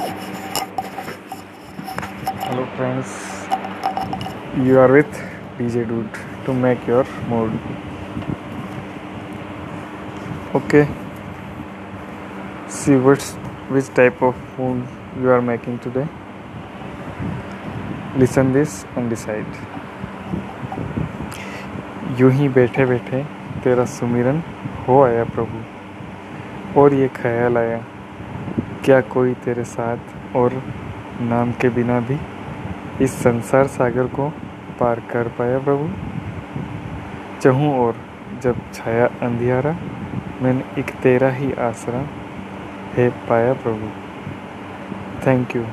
Hello friends you are with DJ dude to make your mood okay see what's which type of mood you are making today listen this and decide यूँ ही बैठे बैठे तेरा सुमिरन हो आया प्रभु। और ये ख्याल आया। क्या कोई तेरे साथ और नाम के बिना भी इस संसार सागर को पार कर पाया प्रभु? चहूँ और जब छाया अंधियारा, मैंने एक तेरा ही आसरा है पाया प्रभु। Thank you